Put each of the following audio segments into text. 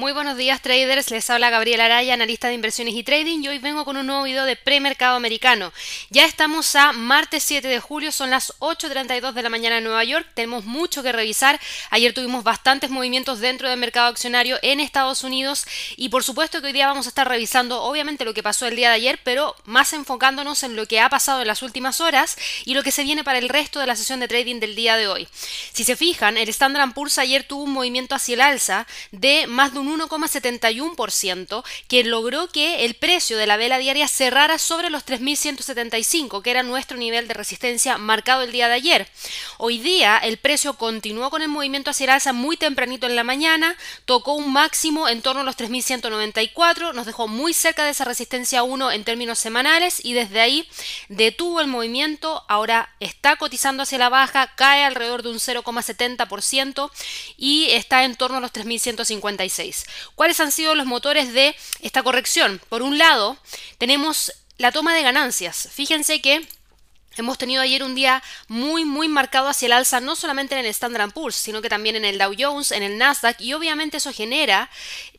Muy buenos días traders, les habla Gabriela Araya, analista de inversiones y trading y hoy vengo con un nuevo video de premercado americano. Ya estamos a martes 7 de julio, son las 8.32 de la mañana en Nueva York, tenemos mucho que revisar. Ayer tuvimos bastantes movimientos dentro del mercado accionario en Estados Unidos y por supuesto que hoy día vamos a estar revisando obviamente lo que pasó el día de ayer, pero más enfocándonos en lo que ha pasado en las últimas horas y lo que se viene para el resto de la sesión de trading del día de hoy. Si se fijan, el Standard Poor's ayer tuvo un movimiento hacia el alza de más de un 1,71%, que logró que el precio de la vela diaria cerrara sobre los 3.175, que era nuestro nivel de resistencia marcado el día de ayer. Hoy día el precio continuó con el movimiento hacia el alza muy tempranito en la mañana, tocó un máximo en torno a los 3.194, nos dejó muy cerca de esa resistencia 1 en términos semanales y desde ahí detuvo el movimiento, ahora está cotizando hacia la baja, cae alrededor de un 0,70% y está en torno a los 3.156. ¿Cuáles han sido los motores de esta corrección? Por un lado, tenemos la toma de ganancias. Fíjense que Hemos tenido ayer un día muy muy marcado hacia el alza, no solamente en el Standard Poor's, sino que también en el Dow Jones, en el Nasdaq, y obviamente eso genera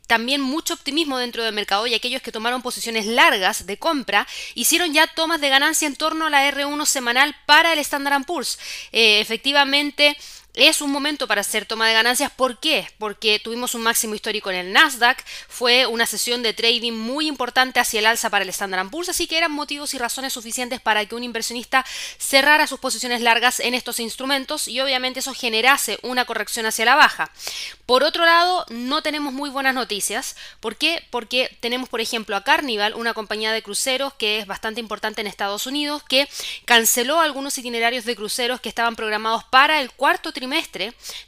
también mucho optimismo dentro del mercado y aquellos que tomaron posiciones largas de compra hicieron ya tomas de ganancia en torno a la R1 semanal para el Standard Poor's. Eh, efectivamente, es un momento para hacer toma de ganancias. ¿Por qué? Porque tuvimos un máximo histórico en el Nasdaq, fue una sesión de trading muy importante hacia el alza para el Standard Poor's, así que eran motivos y razones suficientes para que un inversionista cerrara sus posiciones largas en estos instrumentos y obviamente eso generase una corrección hacia la baja. Por otro lado, no tenemos muy buenas noticias. ¿Por qué? Porque tenemos, por ejemplo, a Carnival, una compañía de cruceros que es bastante importante en Estados Unidos, que canceló algunos itinerarios de cruceros que estaban programados para el cuarto trimestre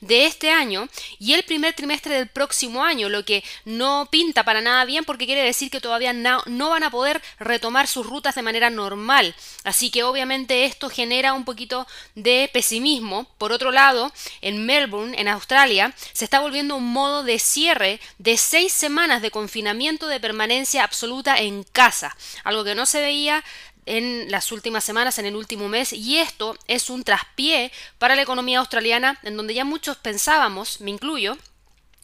de este año y el primer trimestre del próximo año, lo que no pinta para nada bien porque quiere decir que todavía no, no van a poder retomar sus rutas de manera normal. Así que obviamente esto genera un poquito de pesimismo. Por otro lado, en Melbourne, en Australia, se está volviendo un modo de cierre de seis semanas de confinamiento de permanencia absoluta en casa, algo que no se veía en las últimas semanas, en el último mes, y esto es un traspié para la economía australiana, en donde ya muchos pensábamos, me incluyo,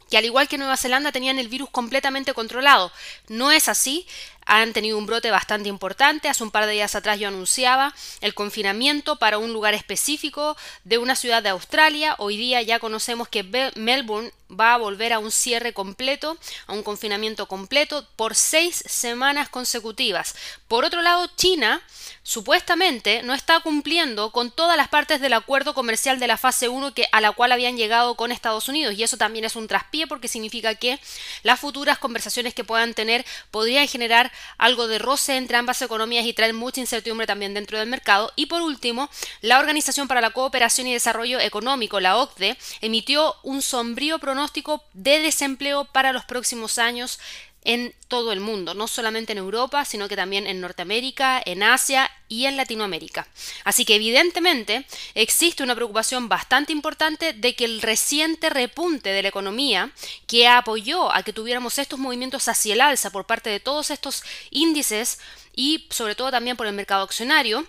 que al igual que Nueva Zelanda tenían el virus completamente controlado. No es así, han tenido un brote bastante importante. Hace un par de días atrás yo anunciaba el confinamiento para un lugar específico de una ciudad de Australia. Hoy día ya conocemos que Melbourne va a volver a un cierre completo, a un confinamiento completo por seis semanas consecutivas. Por otro lado, China supuestamente no está cumpliendo con todas las partes del acuerdo comercial de la fase 1 que, a la cual habían llegado con Estados Unidos y eso también es un traspié porque significa que las futuras conversaciones que puedan tener podrían generar algo de roce entre ambas economías y traer mucha incertidumbre también dentro del mercado. Y por último, la Organización para la Cooperación y Desarrollo Económico, la OCDE, emitió un sombrío pronóstico de desempleo para los próximos años en todo el mundo, no solamente en Europa, sino que también en Norteamérica, en Asia y en Latinoamérica. Así que evidentemente existe una preocupación bastante importante de que el reciente repunte de la economía que apoyó a que tuviéramos estos movimientos hacia el alza por parte de todos estos índices y sobre todo también por el mercado accionario,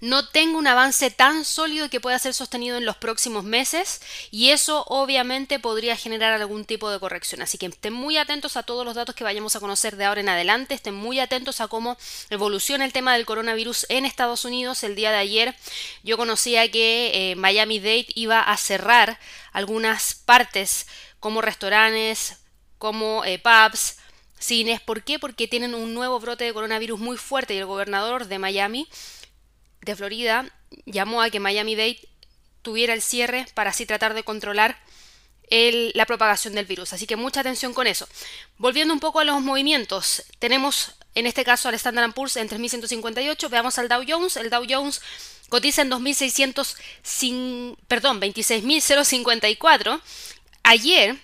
no tengo un avance tan sólido que pueda ser sostenido en los próximos meses y eso obviamente podría generar algún tipo de corrección. Así que estén muy atentos a todos los datos que vayamos a conocer de ahora en adelante, estén muy atentos a cómo evoluciona el tema del coronavirus en Estados Unidos. El día de ayer yo conocía que eh, Miami Dade iba a cerrar algunas partes como restaurantes, como eh, pubs, cines. ¿Por qué? Porque tienen un nuevo brote de coronavirus muy fuerte y el gobernador de Miami de Florida llamó a que Miami-Dade tuviera el cierre para así tratar de controlar la propagación del virus. Así que mucha atención con eso. Volviendo un poco a los movimientos, tenemos en este caso al Standard Poor's en 3158, veamos al Dow Jones, el Dow Jones cotiza en 2600, perdón, 26.054. Ayer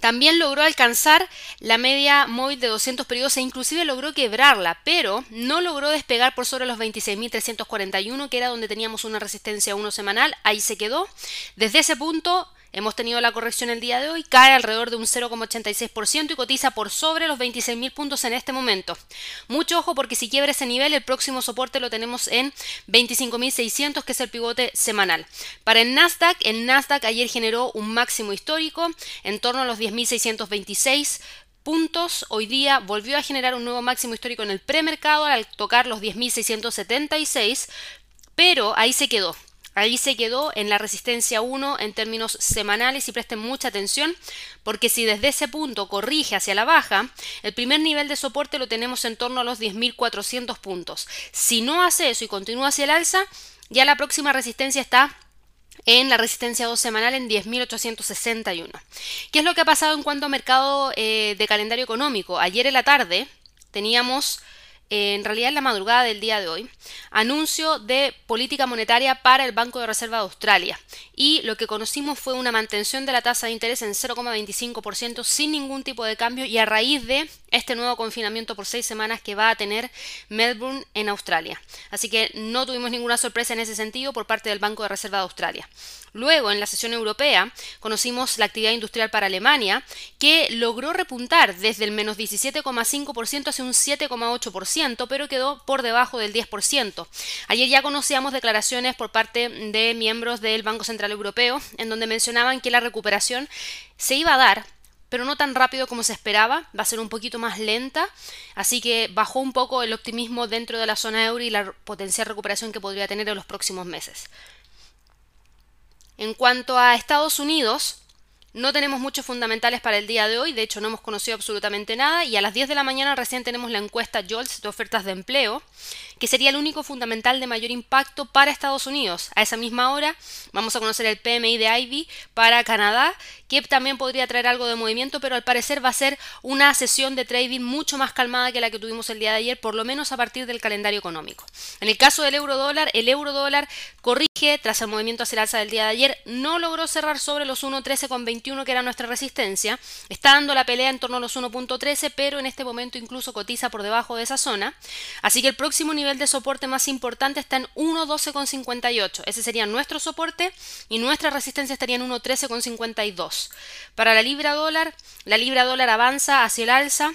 también logró alcanzar la media móvil de 200 periodos e inclusive logró quebrarla, pero no logró despegar por sobre los 26.341, que era donde teníamos una resistencia 1 semanal. Ahí se quedó. Desde ese punto Hemos tenido la corrección el día de hoy, cae alrededor de un 0,86% y cotiza por sobre los 26.000 puntos en este momento. Mucho ojo porque si quiebra ese nivel, el próximo soporte lo tenemos en 25.600, que es el pivote semanal. Para el Nasdaq, el Nasdaq ayer generó un máximo histórico en torno a los 10.626 puntos. Hoy día volvió a generar un nuevo máximo histórico en el premercado al tocar los 10.676, pero ahí se quedó. Ahí se quedó en la resistencia 1 en términos semanales y presten mucha atención porque si desde ese punto corrige hacia la baja, el primer nivel de soporte lo tenemos en torno a los 10.400 puntos. Si no hace eso y continúa hacia el alza, ya la próxima resistencia está en la resistencia 2 semanal en 10.861. ¿Qué es lo que ha pasado en cuanto a mercado eh, de calendario económico? Ayer en la tarde teníamos en realidad en la madrugada del día de hoy, anuncio de política monetaria para el Banco de Reserva de Australia. Y lo que conocimos fue una mantención de la tasa de interés en 0,25% sin ningún tipo de cambio y a raíz de este nuevo confinamiento por seis semanas que va a tener Melbourne en Australia. Así que no tuvimos ninguna sorpresa en ese sentido por parte del Banco de Reserva de Australia. Luego, en la sesión europea, conocimos la actividad industrial para Alemania, que logró repuntar desde el menos 17,5% hacia un 7,8%, pero quedó por debajo del 10%. Ayer ya conocíamos declaraciones por parte de miembros del Banco Central Europeo, en donde mencionaban que la recuperación se iba a dar pero no tan rápido como se esperaba, va a ser un poquito más lenta, así que bajó un poco el optimismo dentro de la zona euro y la potencial recuperación que podría tener en los próximos meses. En cuanto a Estados Unidos, no tenemos muchos fundamentales para el día de hoy, de hecho no hemos conocido absolutamente nada y a las 10 de la mañana recién tenemos la encuesta JOLTS de ofertas de empleo que sería el único fundamental de mayor impacto para Estados Unidos. A esa misma hora vamos a conocer el PMI de Ivy para Canadá, que también podría traer algo de movimiento, pero al parecer va a ser una sesión de trading mucho más calmada que la que tuvimos el día de ayer, por lo menos a partir del calendario económico. En el caso del euro dólar, el euro dólar corrige tras el movimiento hacia el alza del día de ayer, no logró cerrar sobre los 1.13,21 que era nuestra resistencia, está dando la pelea en torno a los 1.13, pero en este momento incluso cotiza por debajo de esa zona, así que el próximo nivel de soporte más importante está en 1.12,58. Ese sería nuestro soporte y nuestra resistencia estaría en 1.13,52. Para la libra dólar, la libra dólar avanza hacia el alza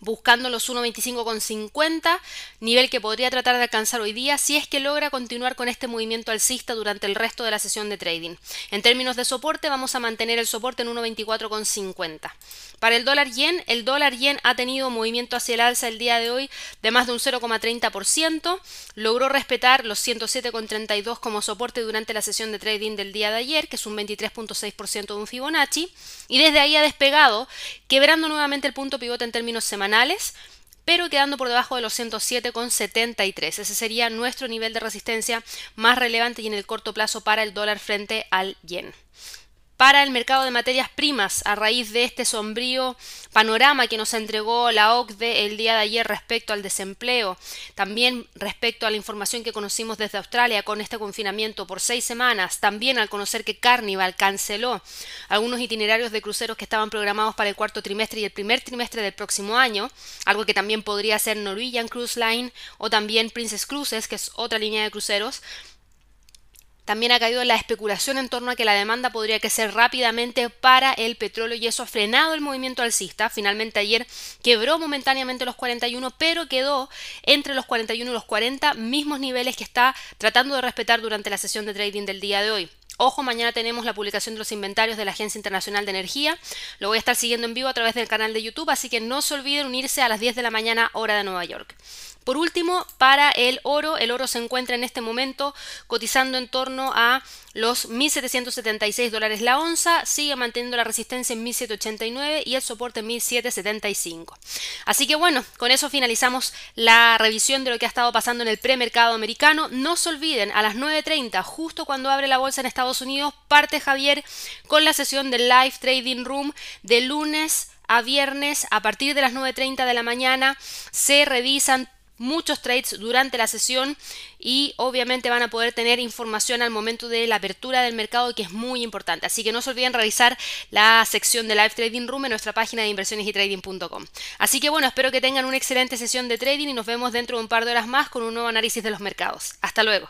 buscando los 1.25,50, nivel que podría tratar de alcanzar hoy día si es que logra continuar con este movimiento alcista durante el resto de la sesión de trading. En términos de soporte, vamos a mantener el soporte en 1.24,50. Para el dólar yen, el dólar yen ha tenido movimiento hacia el alza el día de hoy de más de un 0,30%, logró respetar los 107,32 como soporte durante la sesión de trading del día de ayer, que es un 23,6% de un Fibonacci, y desde ahí ha despegado, quebrando nuevamente el punto pivote en términos pero quedando por debajo de los 107,73. Ese sería nuestro nivel de resistencia más relevante y en el corto plazo para el dólar frente al yen para el mercado de materias primas a raíz de este sombrío panorama que nos entregó la OCDE el día de ayer respecto al desempleo, también respecto a la información que conocimos desde Australia con este confinamiento por seis semanas, también al conocer que Carnival canceló algunos itinerarios de cruceros que estaban programados para el cuarto trimestre y el primer trimestre del próximo año, algo que también podría ser Norwegian Cruise Line o también Princess Cruises, que es otra línea de cruceros, también ha caído la especulación en torno a que la demanda podría crecer rápidamente para el petróleo y eso ha frenado el movimiento alcista. Finalmente ayer quebró momentáneamente los 41, pero quedó entre los 41 y los 40 mismos niveles que está tratando de respetar durante la sesión de trading del día de hoy. Ojo, mañana tenemos la publicación de los inventarios de la Agencia Internacional de Energía. Lo voy a estar siguiendo en vivo a través del canal de YouTube, así que no se olviden unirse a las 10 de la mañana hora de Nueva York. Por último, para el oro, el oro se encuentra en este momento cotizando en torno a los 1.776 dólares la onza, sigue manteniendo la resistencia en 1.789 y el soporte en 1.775. Así que bueno, con eso finalizamos la revisión de lo que ha estado pasando en el premercado americano. No se olviden, a las 9.30, justo cuando abre la bolsa en Estados Unidos, parte Javier con la sesión del Live Trading Room de lunes a viernes a partir de las 9.30 de la mañana se revisan muchos trades durante la sesión y obviamente van a poder tener información al momento de la apertura del mercado que es muy importante. Así que no se olviden revisar la sección de Live Trading Room en nuestra página de inversiones y trading.com. Así que bueno, espero que tengan una excelente sesión de trading y nos vemos dentro de un par de horas más con un nuevo análisis de los mercados. Hasta luego.